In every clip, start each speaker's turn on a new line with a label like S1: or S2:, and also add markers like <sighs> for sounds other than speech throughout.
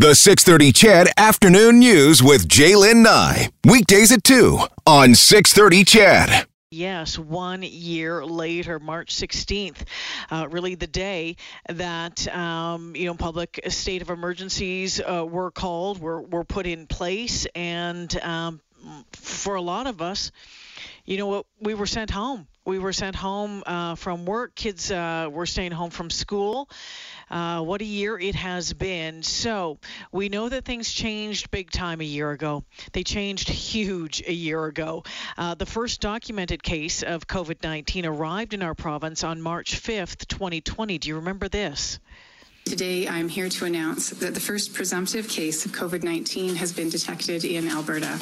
S1: The 630 CHED Afternoon News with Jaylen Nye. Weekdays at 2 on 630 CHED.
S2: Yes, one year later, March 16th, uh, really the day that um, you know public state of emergencies uh, were called, were were put in place, and um, for a lot of us, you know what, we were sent home. We were sent home uh, from work. Kids uh, were staying home from school. Uh, what a year it has been. So we know that things changed big time a year ago. They changed huge a year ago. Uh, the first documented case of COVID 19 arrived in our province on March 5th, 2020. Do you remember this?
S3: Today, I'm here to announce that the first presumptive case of COVID 19 has been detected in Alberta.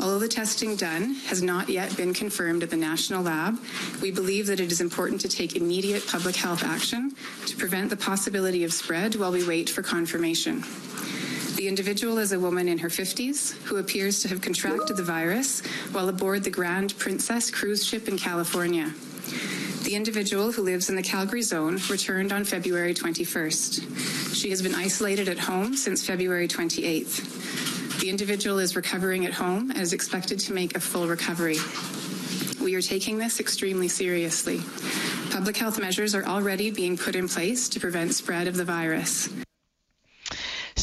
S3: Although the testing done has not yet been confirmed at the national lab, we believe that it is important to take immediate public health action to prevent the possibility of spread while we wait for confirmation. The individual is a woman in her 50s who appears to have contracted the virus while aboard the Grand Princess cruise ship in California. The individual who lives in the Calgary zone returned on February 21st. She has been isolated at home since February 28th. The individual is recovering at home and is expected to make a full recovery. We are taking this extremely seriously. Public health measures are already being put in place to prevent spread of the virus.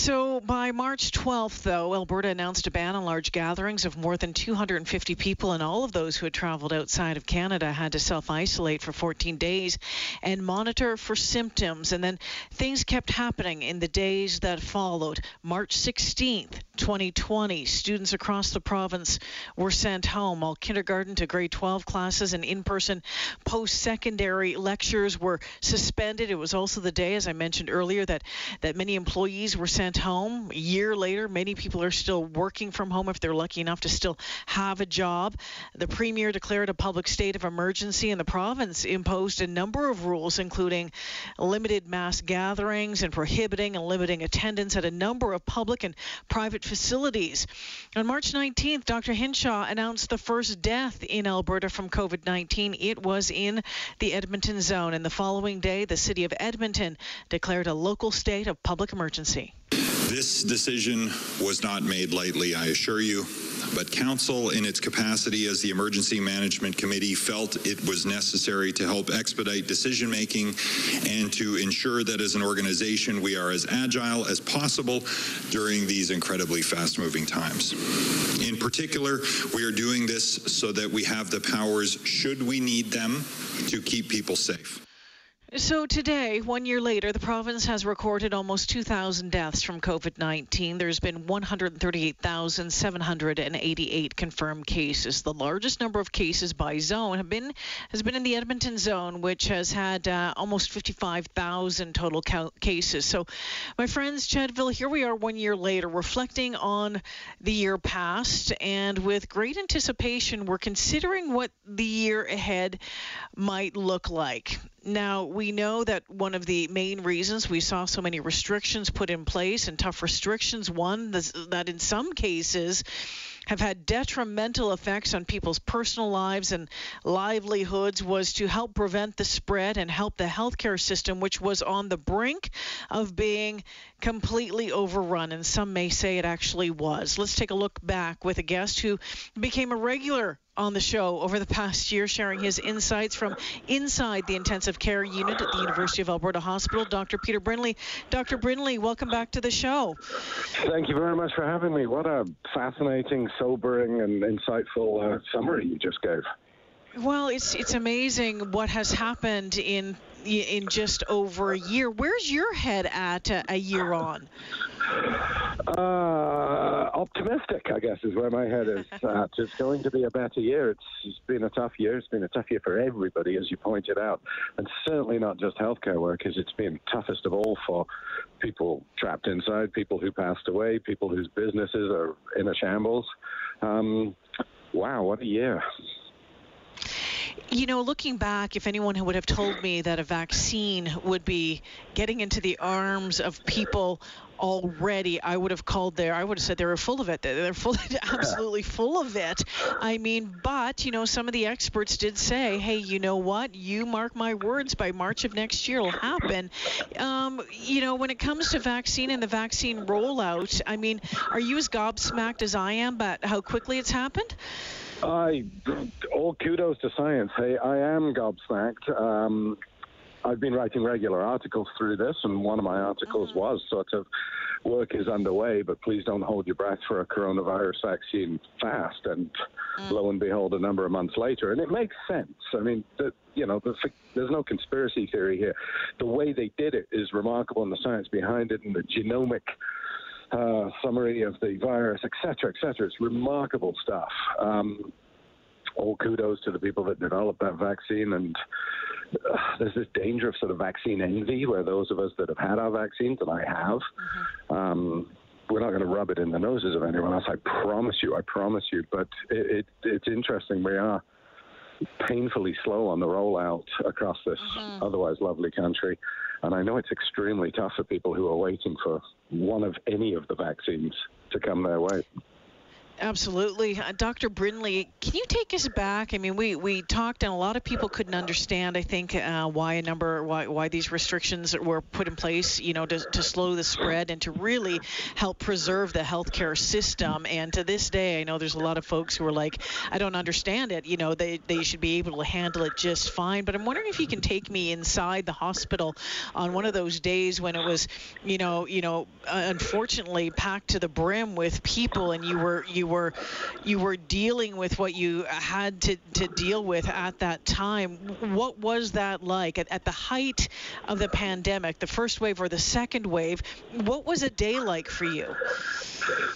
S2: So by March 12th, though, Alberta announced a ban on large gatherings of more than 250 people, and all of those who had traveled outside of Canada had to self isolate for 14 days and monitor for symptoms. And then things kept happening in the days that followed. March 16th, 2020, students across the province were sent home. All kindergarten to grade 12 classes and in person post secondary lectures were suspended. It was also the day, as I mentioned earlier, that, that many employees were sent sent home. A year later, many people are still working from home if they're lucky enough to still have a job. The Premier declared a public state of emergency, and the province imposed a number of rules, including limited mass gatherings and prohibiting and limiting attendance at a number of public and private facilities. On March 19th, Dr. Hinshaw announced the first death in Alberta from COVID 19. It was in the Edmonton zone, and the following day, the city of Edmonton declared a local state of public emergency.
S4: This decision was not made lightly, I assure you, but Council, in its capacity as the Emergency Management Committee, felt it was necessary to help expedite decision making and to ensure that as an organization we are as agile as possible during these incredibly fast moving times. In particular, we are doing this so that we have the powers, should we need them, to keep people safe.
S2: So today, one year later, the province has recorded almost 2,000 deaths from COVID-19. There's been 138,788 confirmed cases. The largest number of cases by zone have been has been in the Edmonton zone, which has had uh, almost 55,000 total cases. So, my friends, CHEDville, here we are one year later, reflecting on the year past, and with great anticipation, we're considering what the year ahead might look like. Now, we know that one of the main reasons we saw so many restrictions put in place and tough restrictions, one that in some cases have had detrimental effects on people's personal lives and livelihoods was to help prevent the spread and help the healthcare system, which was on the brink of being completely overrun. And some may say it actually was. Let's take a look back with a guest who became a regular on the show over the past year, sharing his insights from inside the intensive care unit at the University of Alberta Hospital. Dr. Peter Brindley. Dr. Brindley, welcome back to the show.
S5: Thank you very much for having me. What a fascinating, sobering, and insightful uh, summary you just gave.
S2: Well, it's it's amazing what has happened in in just over a year. Where's your head at a, a year on?
S5: Uh, optimistic, I guess, is where my head is <laughs> at. It's going to be a better year. It's, it's been a tough year. It's been a tough year for everybody, as you pointed out, and certainly not just healthcare workers. It's been toughest of all for people trapped inside, people who passed away, people whose businesses are in a shambles. Um, wow, what a year!
S2: You know, looking back, if anyone would have told me that a vaccine would be getting into the arms of people already, I would have called there. I would have said they were full of it. They're full, <laughs> absolutely full of it. I mean, but you know, some of the experts did say, "Hey, you know what? You mark my words. By March of next year, it'll happen." Um, you know, when it comes to vaccine and the vaccine rollout, I mean, are you as gobsmacked as I am about how quickly it's happened?
S5: I all kudos to science. Hey, I am gobsmacked. Um, I've been writing regular articles through this, and one of my articles mm-hmm. was sort of work is underway, but please don't hold your breath for a coronavirus vaccine fast. And mm. lo and behold, a number of months later, and it makes sense. I mean, the, you know, the, there's no conspiracy theory here. The way they did it is remarkable, and the science behind it, and the genomic. Uh, summary of the virus, etc., etc. It's remarkable stuff. Um, all kudos to the people that developed that vaccine and uh, <sighs> there's this danger of sort of vaccine envy where those of us that have had our vaccines, and I have, mm-hmm. um, we're not going to rub it in the noses of anyone else. I promise you, I promise you. But it, it, it's interesting. We are painfully slow on the rollout across this mm-hmm. otherwise lovely country. And I know it's extremely tough for people who are waiting for one of any of the vaccines to come their way.
S2: Absolutely. Uh, Dr. Brindley, can you take us back? I mean, we, we talked, and a lot of people couldn't understand, I think, uh, why a number, why, why these restrictions were put in place, you know, to, to slow the spread and to really help preserve the healthcare system. And to this day, I know there's a lot of folks who are like, I don't understand it. You know, they, they should be able to handle it just fine. But I'm wondering if you can take me inside the hospital on one of those days when it was, you know, you know, unfortunately packed to the brim with people, and you were you were you were dealing with what you had to, to deal with at that time. What was that like at, at the height of the pandemic, the first wave or the second wave? What was a day like for you?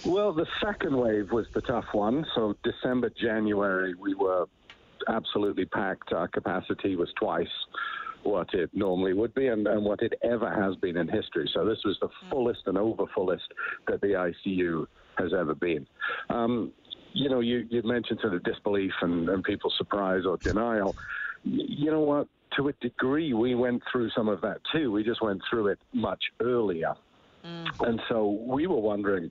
S5: Well, the second wave was the tough one. So December, January, we were absolutely packed. Our capacity was twice what it normally would be and, and, what it ever has been in history. So this was the mm. fullest and over fullest that the ICU has ever been. Um, you know, you, you mentioned sort of disbelief and, and people's surprise or denial. You know what? To a degree, we went through some of that too. We just went through it much earlier. Mm. And so we were wondering,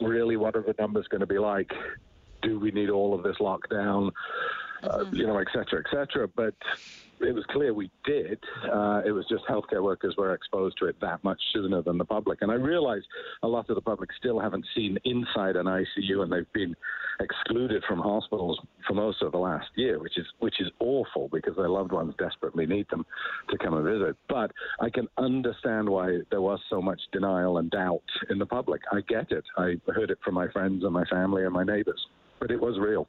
S5: really, what are the numbers going to be like? Do we need all of this lockdown? Uh, mm-hmm. Uh, you know, et cetera, et cetera. But it was clear we did. Uh, it was just healthcare workers were exposed to it that much sooner than the public. And I realize a lot of the public still haven't seen inside an ICU, and they've been excluded from hospitals for most of the last year, which is which is awful because their loved ones desperately need them to come and visit. But I can understand why there was so much denial and doubt in the public. I get it. I heard it from my friends and my family and my neighbors, but it was real.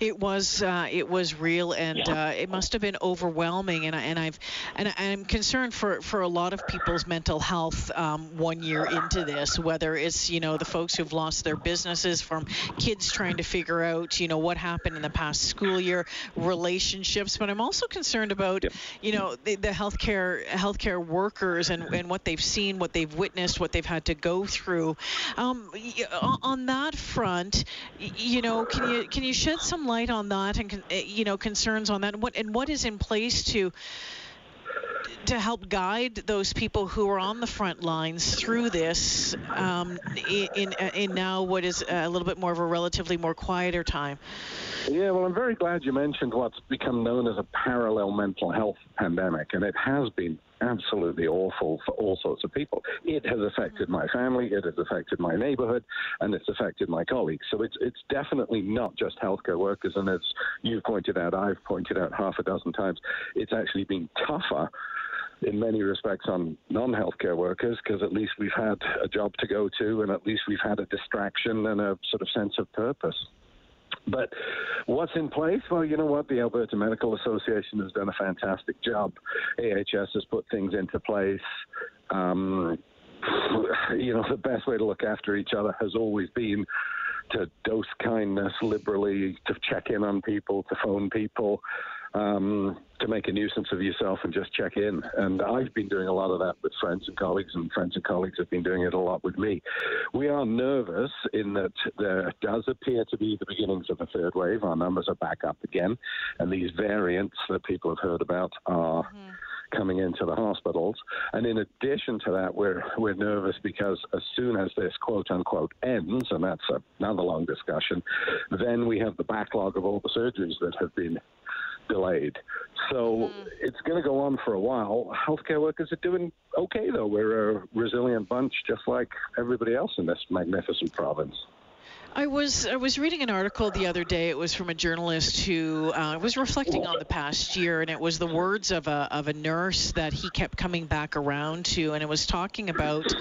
S2: It was uh, it was real, and yeah. uh, it must have been overwhelming. And I, and I've and I'm concerned for for a lot of people's mental health um, one year into this, whether it's you know the folks who've lost their businesses, from kids trying to figure out you know what happened in the past school year, relationships. But I'm also concerned about you know the, the healthcare healthcare workers and and what they've seen, what they've witnessed, what they've had to go through. Um, on that front, you know, can you can you shed some light on that and eh, you know concerns on that and what and what is in place to to help guide those people who are on the front lines through this um, in, in now what is a little bit more of a relatively more quieter time.
S5: Yeah, well, I'm very glad you mentioned what's become known as a parallel mental health pandemic, and it has been absolutely awful for all sorts of people. It has affected my family, it has affected my neighborhood, and it's affected my colleagues. So it's it's definitely not just healthcare workers, and as you've pointed out, I've pointed out half a dozen times, it's actually been tougher in many respects on non-healthcare workers because at least we've had a job to go to and at least we've had a distraction and a sort of sense of purpose. But what's in place? Well, you know what? The Alberta Medical Association has done a fantastic job. AHS has put things into place. Um, <sighs> you know, the best way to look after each other has always been to dose kindness liberally, to check in on people, to phone people. Um, to make a nuisance of yourself and just check in. And I've been doing a lot of that with friends and colleagues, and friends and colleagues have been doing it a lot with me. We are nervous in that there does appear to be the beginnings of a third wave. Our numbers are back up again, and these variants that people have heard about are. Mm-hmm coming into the hospitals. And in addition to that, we're we're nervous because as soon as this quote unquote ends, and that's another long discussion, then we have the backlog of all the surgeries that have been delayed. So mm. it's going to go on for a while. Healthcare workers are doing okay, though. We're a resilient bunch, just like everybody else in this magnificent province.
S2: I was I was reading an article the other day. It was from a journalist who uh, was reflecting on the past year, and it was the words of a of a nurse that he kept coming back around to, and it was talking about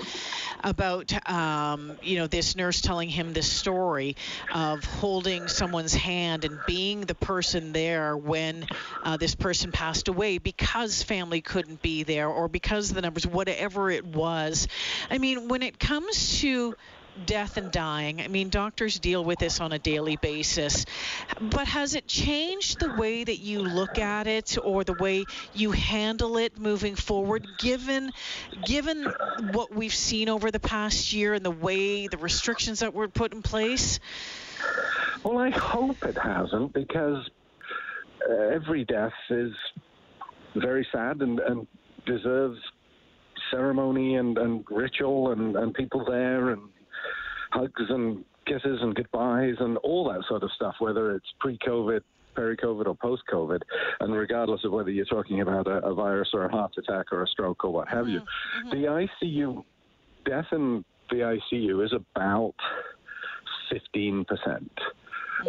S2: about um, you know this nurse telling him this story of holding someone's hand and being the person there when uh, this person passed away because family couldn't be there or because the numbers whatever it was. I mean, when it comes to death and dying. I mean, doctors deal with this on a daily basis. But has it changed the way that you look at it or the way you handle it moving forward given given what we've seen over the past year and the way the restrictions that were put in place?
S5: Well, I hope it hasn't because uh, every death is very sad and, and deserves ceremony and, and ritual and, and people there and hugs and kisses and goodbyes and all that sort of stuff, whether it's pre-COVID, peri-COVID, or post-COVID, and regardless of whether you're talking about a, a virus or a heart attack or a stroke or what have you, mm-hmm. the ICU death in the ICU is about 15 percent.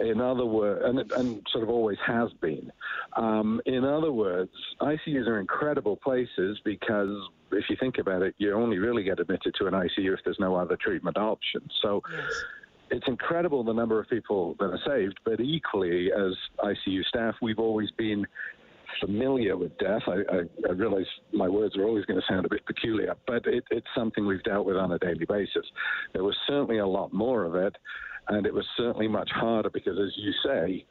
S5: In other words, and, and sort of always has been. Um, in other words, ICUs are incredible places because if you think about it, you only really get admitted to an ICU if there's no other treatment option. So. Yes it's incredible the number of people that are saved, but equally, as ICU staff, we've always been familiar with death. I, I, I realize my words are always going to sound a bit peculiar, but it, it's something we've dealt with on a daily basis. There was certainly a lot more of it, and it was certainly much harder because, as you say,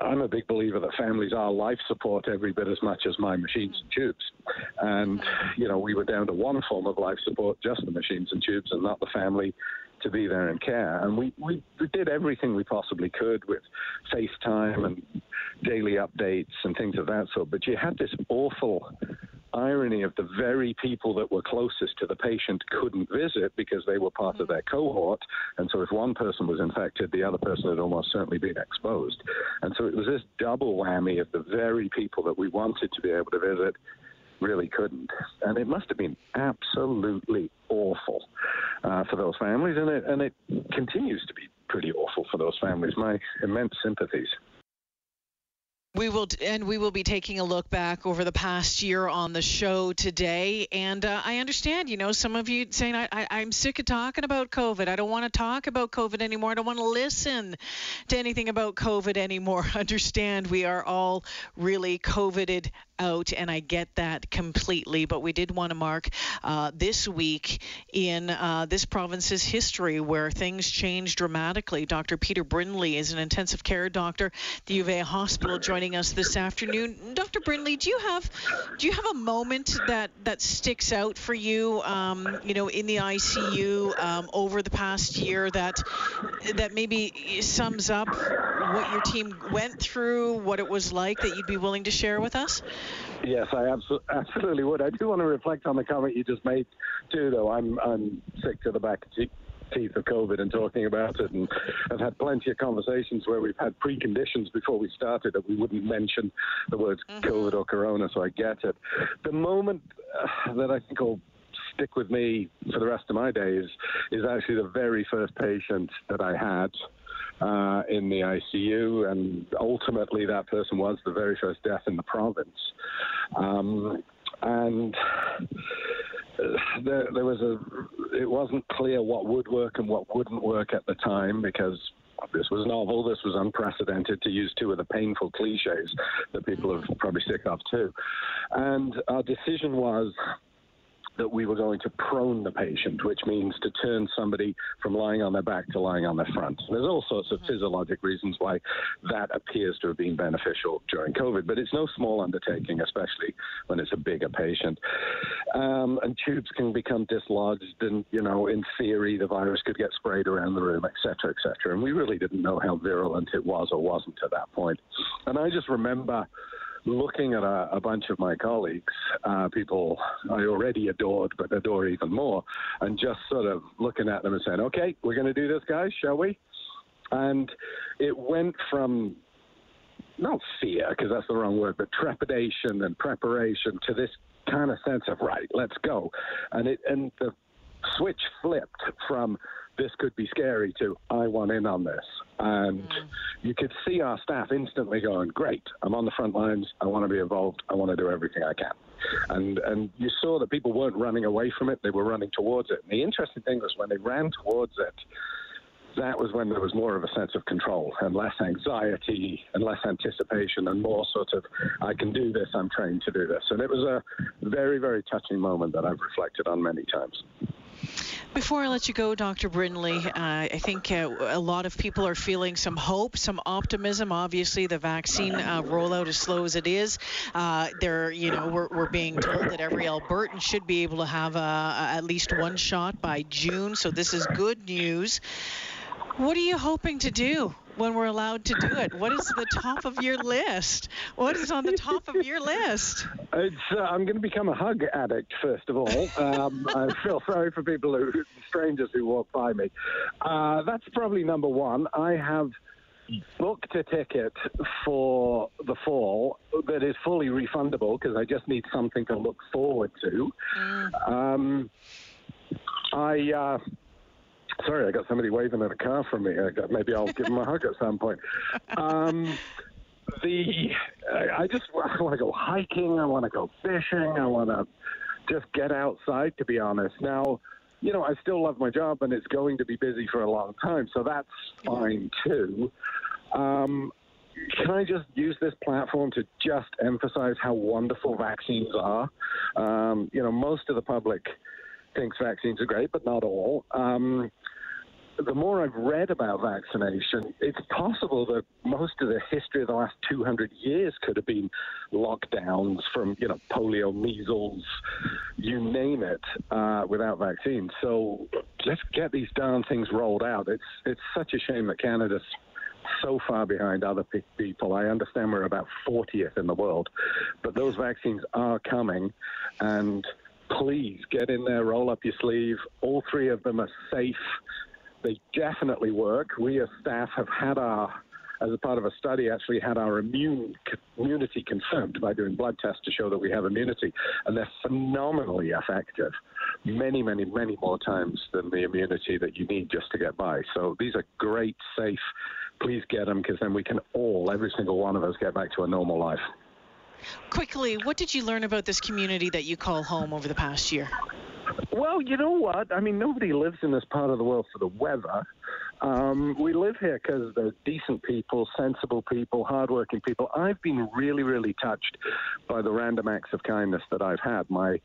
S5: I'm a big believer that families are life support every bit as much as my machines and tubes. And, you know, we were down to one form of life support, just the machines and tubes, and not the family to be there and care. And we, we, we did everything we possibly could with FaceTime and daily updates and things of that sort. But you had this awful irony of the very people that were closest to the patient couldn't visit because they were part of their cohort. And so if one person was infected, the other person had almost certainly been exposed. And so it was this double whammy of the very people that we wanted to be able to visit really couldn't. And it must have been absolutely awful uh, for those families. And it, and it continues to be pretty awful for those families. My immense sympathies.
S2: We will, and we will be taking a look back over the past year on the show today. And uh, I understand, you know, some of you saying, I, I, am sick of talking about COVID. I don't want to talk about COVID anymore. I don't want to listen to anything about COVID anymore. <laughs> Understand, we are all really COVIDed out, and I get that completely. But we did want to mark uh, this week in uh, this province's history where things changed dramatically. Dr. Peter Brindley is an intensive care doctor at the U of A Hospital joining us this afternoon. Dr. Brindley, do you have do you have a moment that that sticks out for you, um, you know, in the ICU um, over the past year that that maybe sums up what your team went through, what it was like that you'd be willing to share with us?
S5: Yes, I absolutely would. I do want to reflect on the comment you just made, too, though. I'm, I'm sick to the back teeth of COVID and talking about it. And I've had plenty of conversations where we've had preconditions before we started that we wouldn't mention the words mm-hmm. COVID or Corona, so I get it. The moment uh, that I think will stick with me for the rest of my days is actually the very first patient that I had uh, in the ICU, and ultimately that person was the very first death in the province. Um, and there, there, was a, it wasn't clear what would work and what wouldn't work at the time because this was novel, this was unprecedented, to use two of the painful cliches that people have probably sick of too. And our decision was that we were going to prone the patient, which means to turn somebody from lying on their back to lying on their front. There's all sorts of physiologic reasons why that appears to have been beneficial during COVID, but it's no small undertaking, especially when it's a bigger patient. Um, and tubes can become dislodged, and you know, in theory, the virus could get sprayed around the room, etc., etc. And we really didn't know how virulent it was or wasn't at that point. And I just remember looking at a, a bunch of my colleagues, uh, people I already adored, but adore even more, and just sort of looking at them and saying, okay, we're going to do this, guys, shall we? And it went from not fear, because that's the wrong word, but trepidation and preparation to this kind of sense of, right, let's go. And it and the switch flipped from this could be scary to I want in on this. And mm. you could see our staff instantly going, Great, I'm on the front lines, I want to be involved, I want to do everything I can. And and you saw that people weren't running away from it, they were running towards it. And the interesting thing was when they ran towards it, that was when there was more of a sense of control and less anxiety and less anticipation and more sort of, I can do this, I'm trained to do this. And it was a very, very touching moment that I've reflected on many times.
S2: Before I let you go, Dr. Brindley, uh, I think uh, a lot of people are feeling some hope, some optimism. Obviously, the vaccine uh, rollout, as slow as it is, uh, there, you know, we're, we're, being told that every Albertan should be able to have at least one shot by June. So this is good news. What are you hoping to do when we're allowed to do it? What is the top of your list? What is on the top of your list?
S5: It's, uh, I'm going to become a hug addict, first of all. Um, <laughs> I feel sorry for people who, strangers who walk by me. Uh, that's probably number one. I have booked a ticket for the fall that is fully refundable because I just need something to look forward to. Mm. Um, I. Uh, Sorry, I got somebody waving at a car from me. Got, maybe I'll give them a hug at some point. Um, the I just I want to go hiking. I want to go fishing. I want to just get outside. To be honest, now you know I still love my job and it's going to be busy for a long time, so that's fine too. Um, can I just use this platform to just emphasize how wonderful vaccines are? Um, you know, most of the public thinks vaccines are great, but not all. Um, the more I've read about vaccination, it's possible that most of the history of the last 200 years could have been lockdowns from, you know, polio, measles, you name it, uh, without vaccines. So let's get these darn things rolled out. It's it's such a shame that Canada's so far behind other people. I understand we're about 40th in the world, but those vaccines are coming, and please get in there, roll up your sleeve. All three of them are safe. They definitely work. We as staff have had our, as a part of a study, actually had our immune immunity confirmed by doing blood tests to show that we have immunity, and they're phenomenally effective. Many, many, many more times than the immunity that you need just to get by. So these are great, safe. Please get them because then we can all, every single one of us, get back to a normal life.
S2: Quickly, what did you learn about this community that you call home over the past year?
S5: Well, you know what? I mean, nobody lives in this part of the world for the weather. Um, we live here because they're decent people, sensible people, hardworking people. I've been really, really touched by the random acts of kindness that I've had. My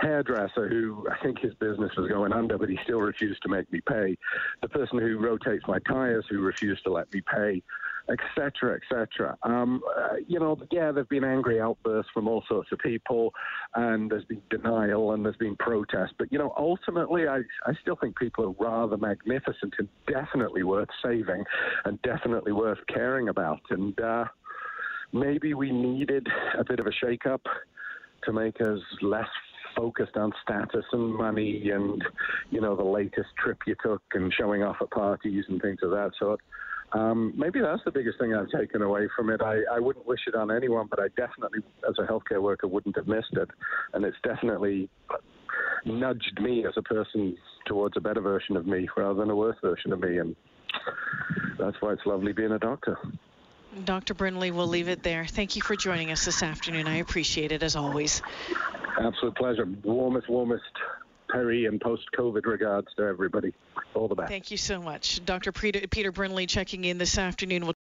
S5: hairdresser who I think his business was going under, but he still refused to make me pay. The person who rotates my tires who refused to let me pay etc., etc. Um, uh, you know, yeah, there've been angry outbursts from all sorts of people, and there's been denial and there's been protest. But you know, ultimately, I I still think people are rather magnificent and definitely worth saving, and definitely worth caring about. And uh, maybe we needed a bit of a shake-up to make us less focused on status and money and you know the latest trip you took and showing off at parties and things of that sort. Um, maybe that's the biggest thing I've taken away from it. I, I wouldn't wish it on anyone, but I definitely, as a healthcare worker, wouldn't have missed it. And it's definitely nudged me as a person towards a better version of me rather than a worse version of me. And that's why it's lovely being a doctor.
S2: Dr. Brindley, we'll leave it there. Thank you for joining us this afternoon. I appreciate it as always.
S5: Absolute pleasure. Warmest, warmest peri and post COVID regards to everybody. All the best.
S2: Thank you so much. Dr. Peter, Peter Brindley checking in this afternoon. We'll